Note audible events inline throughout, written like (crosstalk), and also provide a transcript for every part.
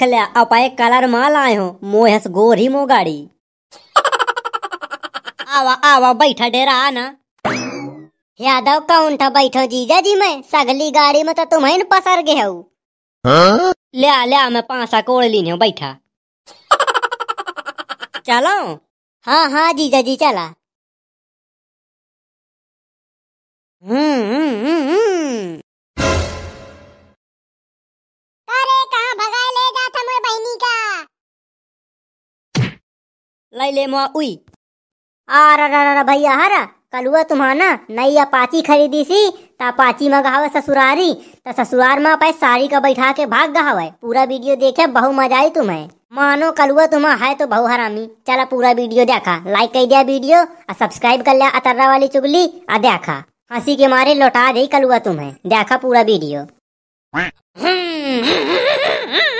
खल्या अपाए colour माल आए हो मोहस गोरी मो गाड़ी आवा आवा बैठा डेरा आना। यादव कौन था बैठो जीजा जी मैं? सगली गाड़ी में तो तुम्हें पसर गए हो। ले आ मैं पांसा कोड़ लीनी हूँ बैठा। चलो। हाँ हाँ जीजा जी चला। हम्म हम्म हम्म, लै उई। आ रा रा भैया, हरा, कलुआ तुम्हारा नई अपाची खरीदी सी, ता अपाची में गहावे ससुरारी, ता ससुरार में पे साड़ी का बैठा के भाग गहावे पूरा वीडियो देखे, बहु मज़ा आई तुम्हें। मानो कलुआ तुम्हारा है तो बहु हरामी। चला पूरा वीडियो देखा। लाइक कर दिया वीडियो, और सब्सक्राइब कर लिया अतर्रा वाली चुगली आ देखा। हँसी के मारे लौटा दे कलुआ तुम्हें। देखा पूरा वीडियो। (laughs)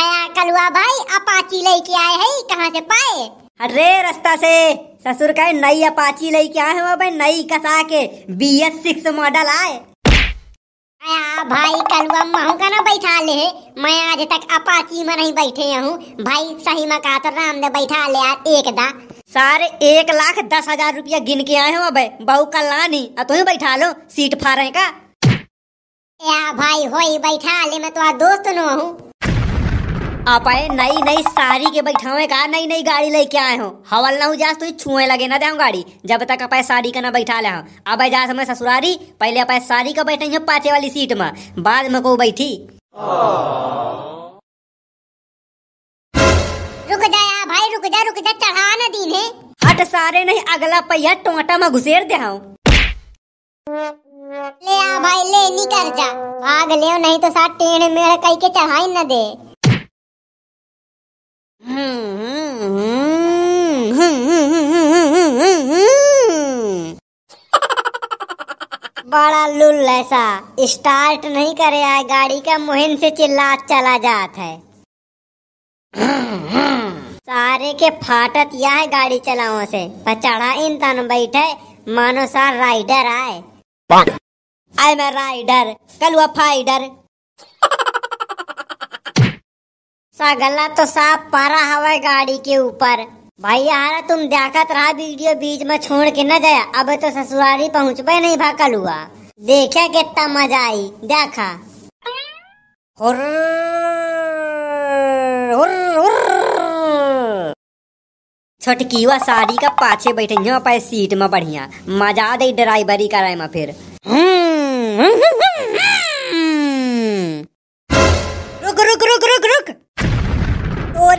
कया कलुआ भाई अपाची लेके आए है कहाँ से पाए? अरे रास्ता से। ससुर का नई अपाची लेके आए हो भाई नई कसा के बी एस सिक्स मॉडल आए। आया भाई कलुआ महू का ना बैठा ले है। मैं आज तक अपाची में नहीं बैठे हूँ। भाई सही में कहा तो राम ने बैठा ले यार एक दा सारे एक लाख दस हज़ार रुपया गिन के आए हो अब बहू कल्याणी अब तुम्हें बैठा लो सीट फारे का। या भाई होई बैठा ले मैं तो दोस्त नो हूँ। आप आए नई नई साड़ी के बैठावे का नई नई गाड़ी लेके आए हो। हवल ना हो जा तो छुए लगे ना दे गाड़ी। जब तक आप साड़ी का ना बैठा ले अब जा समय ससुरारी पहले आप साड़ी का बैठे हो पाचे वाली सीट में। बाद में को बैठी। रुक जा या भाई रुक जा रुक जा चढ़ा न दीन है। हट सारे नहीं अगला पहिया टोटा में घुसेर दे ले आ भाई ले नी कर जा। भाग ले नहीं तो साथ टेढ़ मेढ़ कई के चढ़ाई न दे। (laughs) बड़ा लुल ऐसा। स्टार्ट नहीं करे आए गाड़ी का मुहिम से चिल्ला चला जात है। (laughs) सारे के फाटत यह है गाड़ी चलाओ से। पर चढ़ा इन तन बैठे मानो सार राइडर आए। आए मैं राइडर कलुआ फाइडर सगला तो साफ़ पारा हवा गाड़ी के ऊपर। भैया हारा तुम देखत रहा वीडियो बीच में छोड़ के न जाया। अब तो ससुरारी पहुँचबे नहीं भाकल हुआ। देखा कितना मज़ा आई। देखा। हुर्र, हुर्र, हुर्र। छोटकीवा साड़ी का पाछे बैठे पे सीट में बढ़िया। मज़ा दे ड्राइवरी कराए में फिर।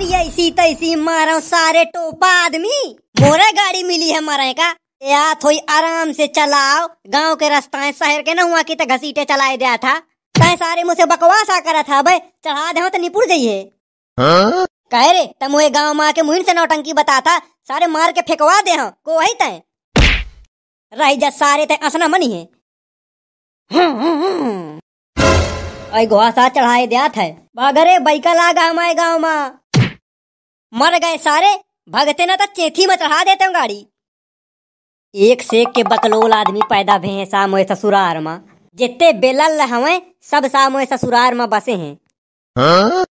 तोरी ऐसी तैसी मारो सारे टोपा आदमी। मोरे गाड़ी मिली है मारे का या थोड़ी आराम से चलाओ। गाँव के रास्ता शहर के न हुआ की तो घसीटे चलाए दिया था। तय सारे मुझसे बकवास आ करा था भाई चढ़ा दे तो निपुर जाइए। कह रे तम वो गाँव में आके मुहिन से नौटंकी बता था सारे मार के फेंकवा दे हाँ को वही तय? रही जा सारे तय, असना मनी है। ऐ घोसा चढ़ाए दिया था। बागरे बैका लागा हमारे गाँव में। मर गए सारे। भगते ना तो चेथी में चढ़ा देते हैं गाड़ी। एक से एक के बकलोल आदमी पैदा भे हैं सामोए ससुरार में। जितने बेलल हमें सब सामोए ससुरार में बसे हैं। (laughs)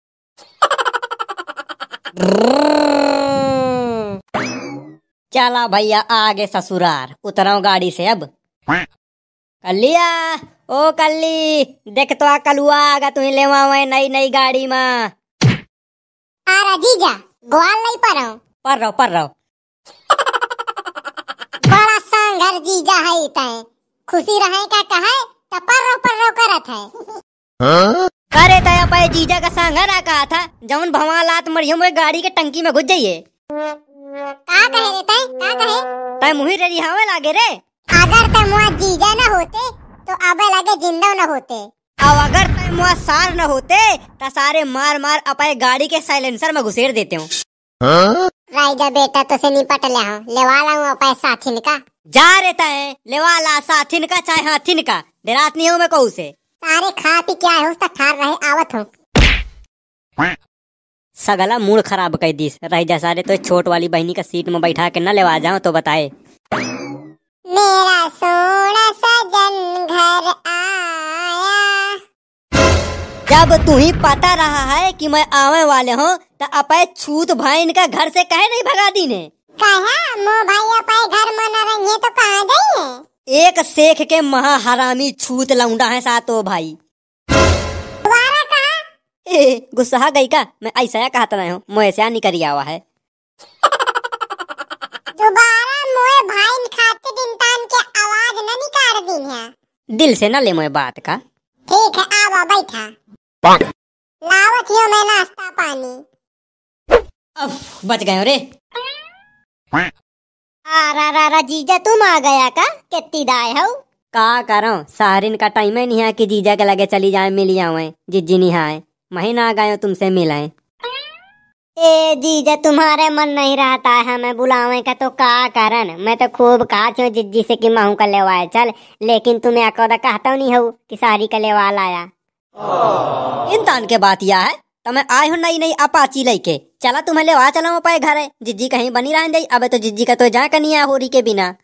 चला भैया आगे ससुरार। उतराओ गाड़ी से अब। कलिया, ओ कल्ली देख तो आ कलुआ, आगा तुम्हें ले नई नई गाड़ी में। आरा जीजा ग्वाल नहीं पर। पर रहो (laughs) पर। रहो बड़ा सांगर जीजा है। तय खुशी रहे का कहे तो पर रो पर रो करत है। करे तया पे जीजा का सांगा ना कहा था जौन भवालात मरियो में गाड़ी के टंकी में घुस जाइए। का कहे रे तय का कहे? तय मुही रे रिहावे लागे रे। अगर तय मुआ जीजा न होते तो अबे लगे ज़िंदा न होते। अब अगर तय मुआ सार न होते तो सारे मार मार अपने गाड़ी के साइलेंसर में घुसेर देते हूँ। राइजा बेटा तो से निपट ले हूँ लेवा लाऊं अपने साथिन का जा रहता है लेवाला साथिन का चाहे हाथिन का डेरात नहीं हूँ मैं कहू से सारे खा पी क्या है उसका ठार रहे आवत हूँ। सगला मूड खराब कर दी रह जा सारे तो छोट वाली बहनी का सीट में बैठा के न लेवा जाओ तो बताए। मेरा सोना जब तू ही पता रहा है कि मैं आवे वाले हूँ तो अपे छूत भाई इनका घर से कहे नहीं भगा दी ने कहा? मो भाई अपाए घर में न रहिए तो कहाँ एक शेख के महा हरामी छूत लौंडा है सातो भाई। गुस्सा गई का? मैं ऐसा कहता रहा हूँ मुँह से निकल आवा है। दोबारा मोए भाई खाते दिन तान के आवाज़ न निकाल दी है दिल से न ले मोए बात का। ठीक है आवा बैठा। लावत मैं नाश्ता पानी। अब बच गए रे। आ रा जीजा तुम आ गया का? कितनी दाय हो? का करो? सारिन का टाइम ही नहीं है कि जीजा के लगे चली जाए मिल आवे जिज्जी नहीं आए महीना आ गए तुमसे मिलाए ए जीजा तुम्हारे मन नहीं रहता है हमें बुलावे का तो का करन मैं तो खूब कहती हूँ जिज्जी से कि महू का लेवाए चल। लेकिन तुम्हें अकोदा कहता नहीं हो कि सारी का लेवा लाया। इंसान के बात यह है? तो मैं आए हूँ नई नई अपाची लेके चला तुम्हें ले आ चला पाए घर। जिज्जी कहीं बनी रह जाई अब तो जिज्जी का तो जा कनी है होरी के बिना।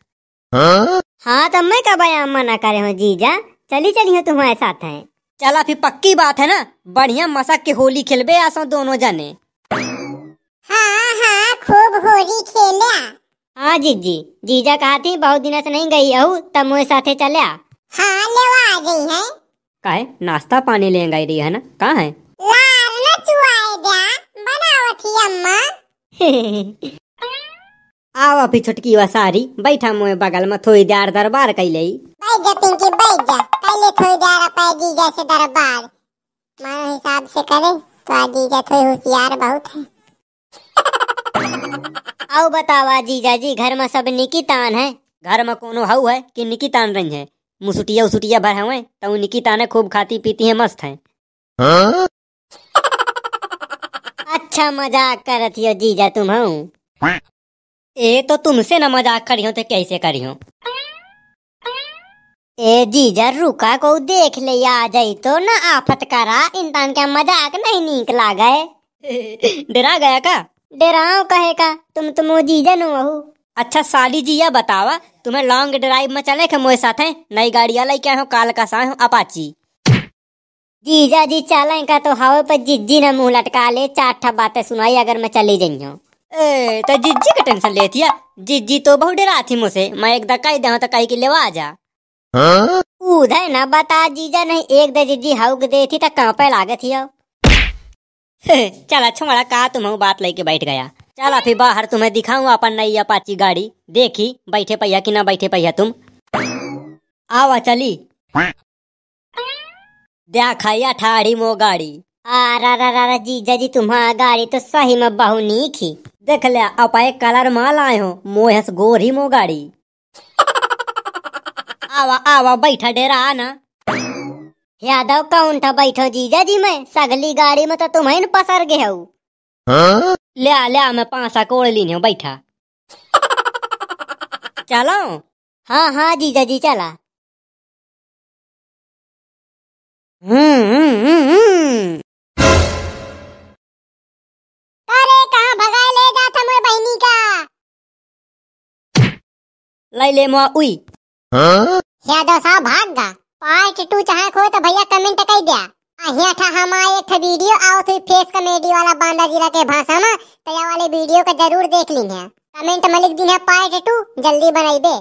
हाँ तो मैं कब आया? मना करे हूँ जीजा। चली चली हो तुम्हारे साथ है। चला फिर पक्की बात है ना? बढ़िया मसक के होली खेलबे आसो दोनों जने। हाँ हाँ खूब होली खेला। हाँ जीजी जीजा कहा थी बहुत दिनों से नहीं गई हूँ तब मुझे साथे चले हाँ लेवा आ गई है। काहे नाश्ता पानी ले गई रही है ना? कहाँ है? आवा फिर (laughs) छुटकी वा सारी। बैठा मोए बगल में थोड़ी देर दरबार कैले बैठ जा पिंकी बैठ जा पहले थोड़ी देर अपाए जीजा से दरबार। मानो हिसाब से करे तो आज जीजा थोड़ी होशियार बहुत है। (laughs) आओ बतावा जीजा जी घर में सब निकी तान है? घर में कोनो हऊ है कि निकी तान रही है? मुसुटिया उसुटिया भर हुए तो उ निकी ताने खूब खाती पीती है मस्त है। अच्छा मज़ाक करत हो जीजा तुम हूँ? ए तो तुमसे न मज़ाक करी हो तो कैसे करी हो? ए जीजा रुका को देख ले आ जाई तो न आफत करा इंसान का मज़ाक नहीं नीक लागे (laughs) डरा गया का? डराओ कहे का तुम तुम वो जीजा नु हूँ। अच्छा साली जी यह बतावा तुम्हें लॉन्ग ड्राइव में चले के मोए साथ है? नई गाड़िया लेके आए हो? काल का हो? अपाची जीजा जी चले का तो हवा पर जिज्जी ने मुँह लटका ले चार बातें सुनाई अगर मैं चली जाई हूँ। ए तो जिज्जी का टेंशन लेती है जिज्जी तो बहुत डरा थी मुझसे। मैं एक दकाई दे तो कही के लेवा जा। उधर न बता जीजा नहीं एक दे जिज्जी हउक दे थी तो कहाँ पे ही हो चला छोड़ा कहा तुम बात लेके बैठ गया। चला फिर बाहर तुम्हें दिखाऊँ अपन नई अपाची गाड़ी। देखी, बैठे पहिया कि ना बैठे पहिया तुम? आवा चली। देखा ठाड़ी मो गाड़ी। आ, रा रा रा जीजा जी, तुम्हारा गाड़ी तो सही में बहु नीक ही देख ले अपाए कलर माल आए हो मोहस गोरी मो गाड़ी। आवा आवा बैठा डेरा आना। यादव कौन था बैठो, जीजा जी मैं? सगली गाड़ी में तो तुम्हें पसर गए हो। ले आ ले आ मैं पांसा कोड़ ली हूँ बैठा। (laughs) चलो हाँ हाँ जीजा जी चला। हम्म हम्म, हम्म। अरे कहाँ भगाए ले जा था मेरे बहनी का? लै ले उई। यादव साहब भाग गा। पार्ट टू चाहे खो तो भैया कमेंट कर दिया। अहिया था हमारे, एक वीडियो, आओ थी फेस कमेडी वाला बांदा जिला के भाषा में तो ये वाले वीडियो का ज़रूर देख ली है कमेंट में लिख दी है पार्ट टू जल्दी बनाई दे।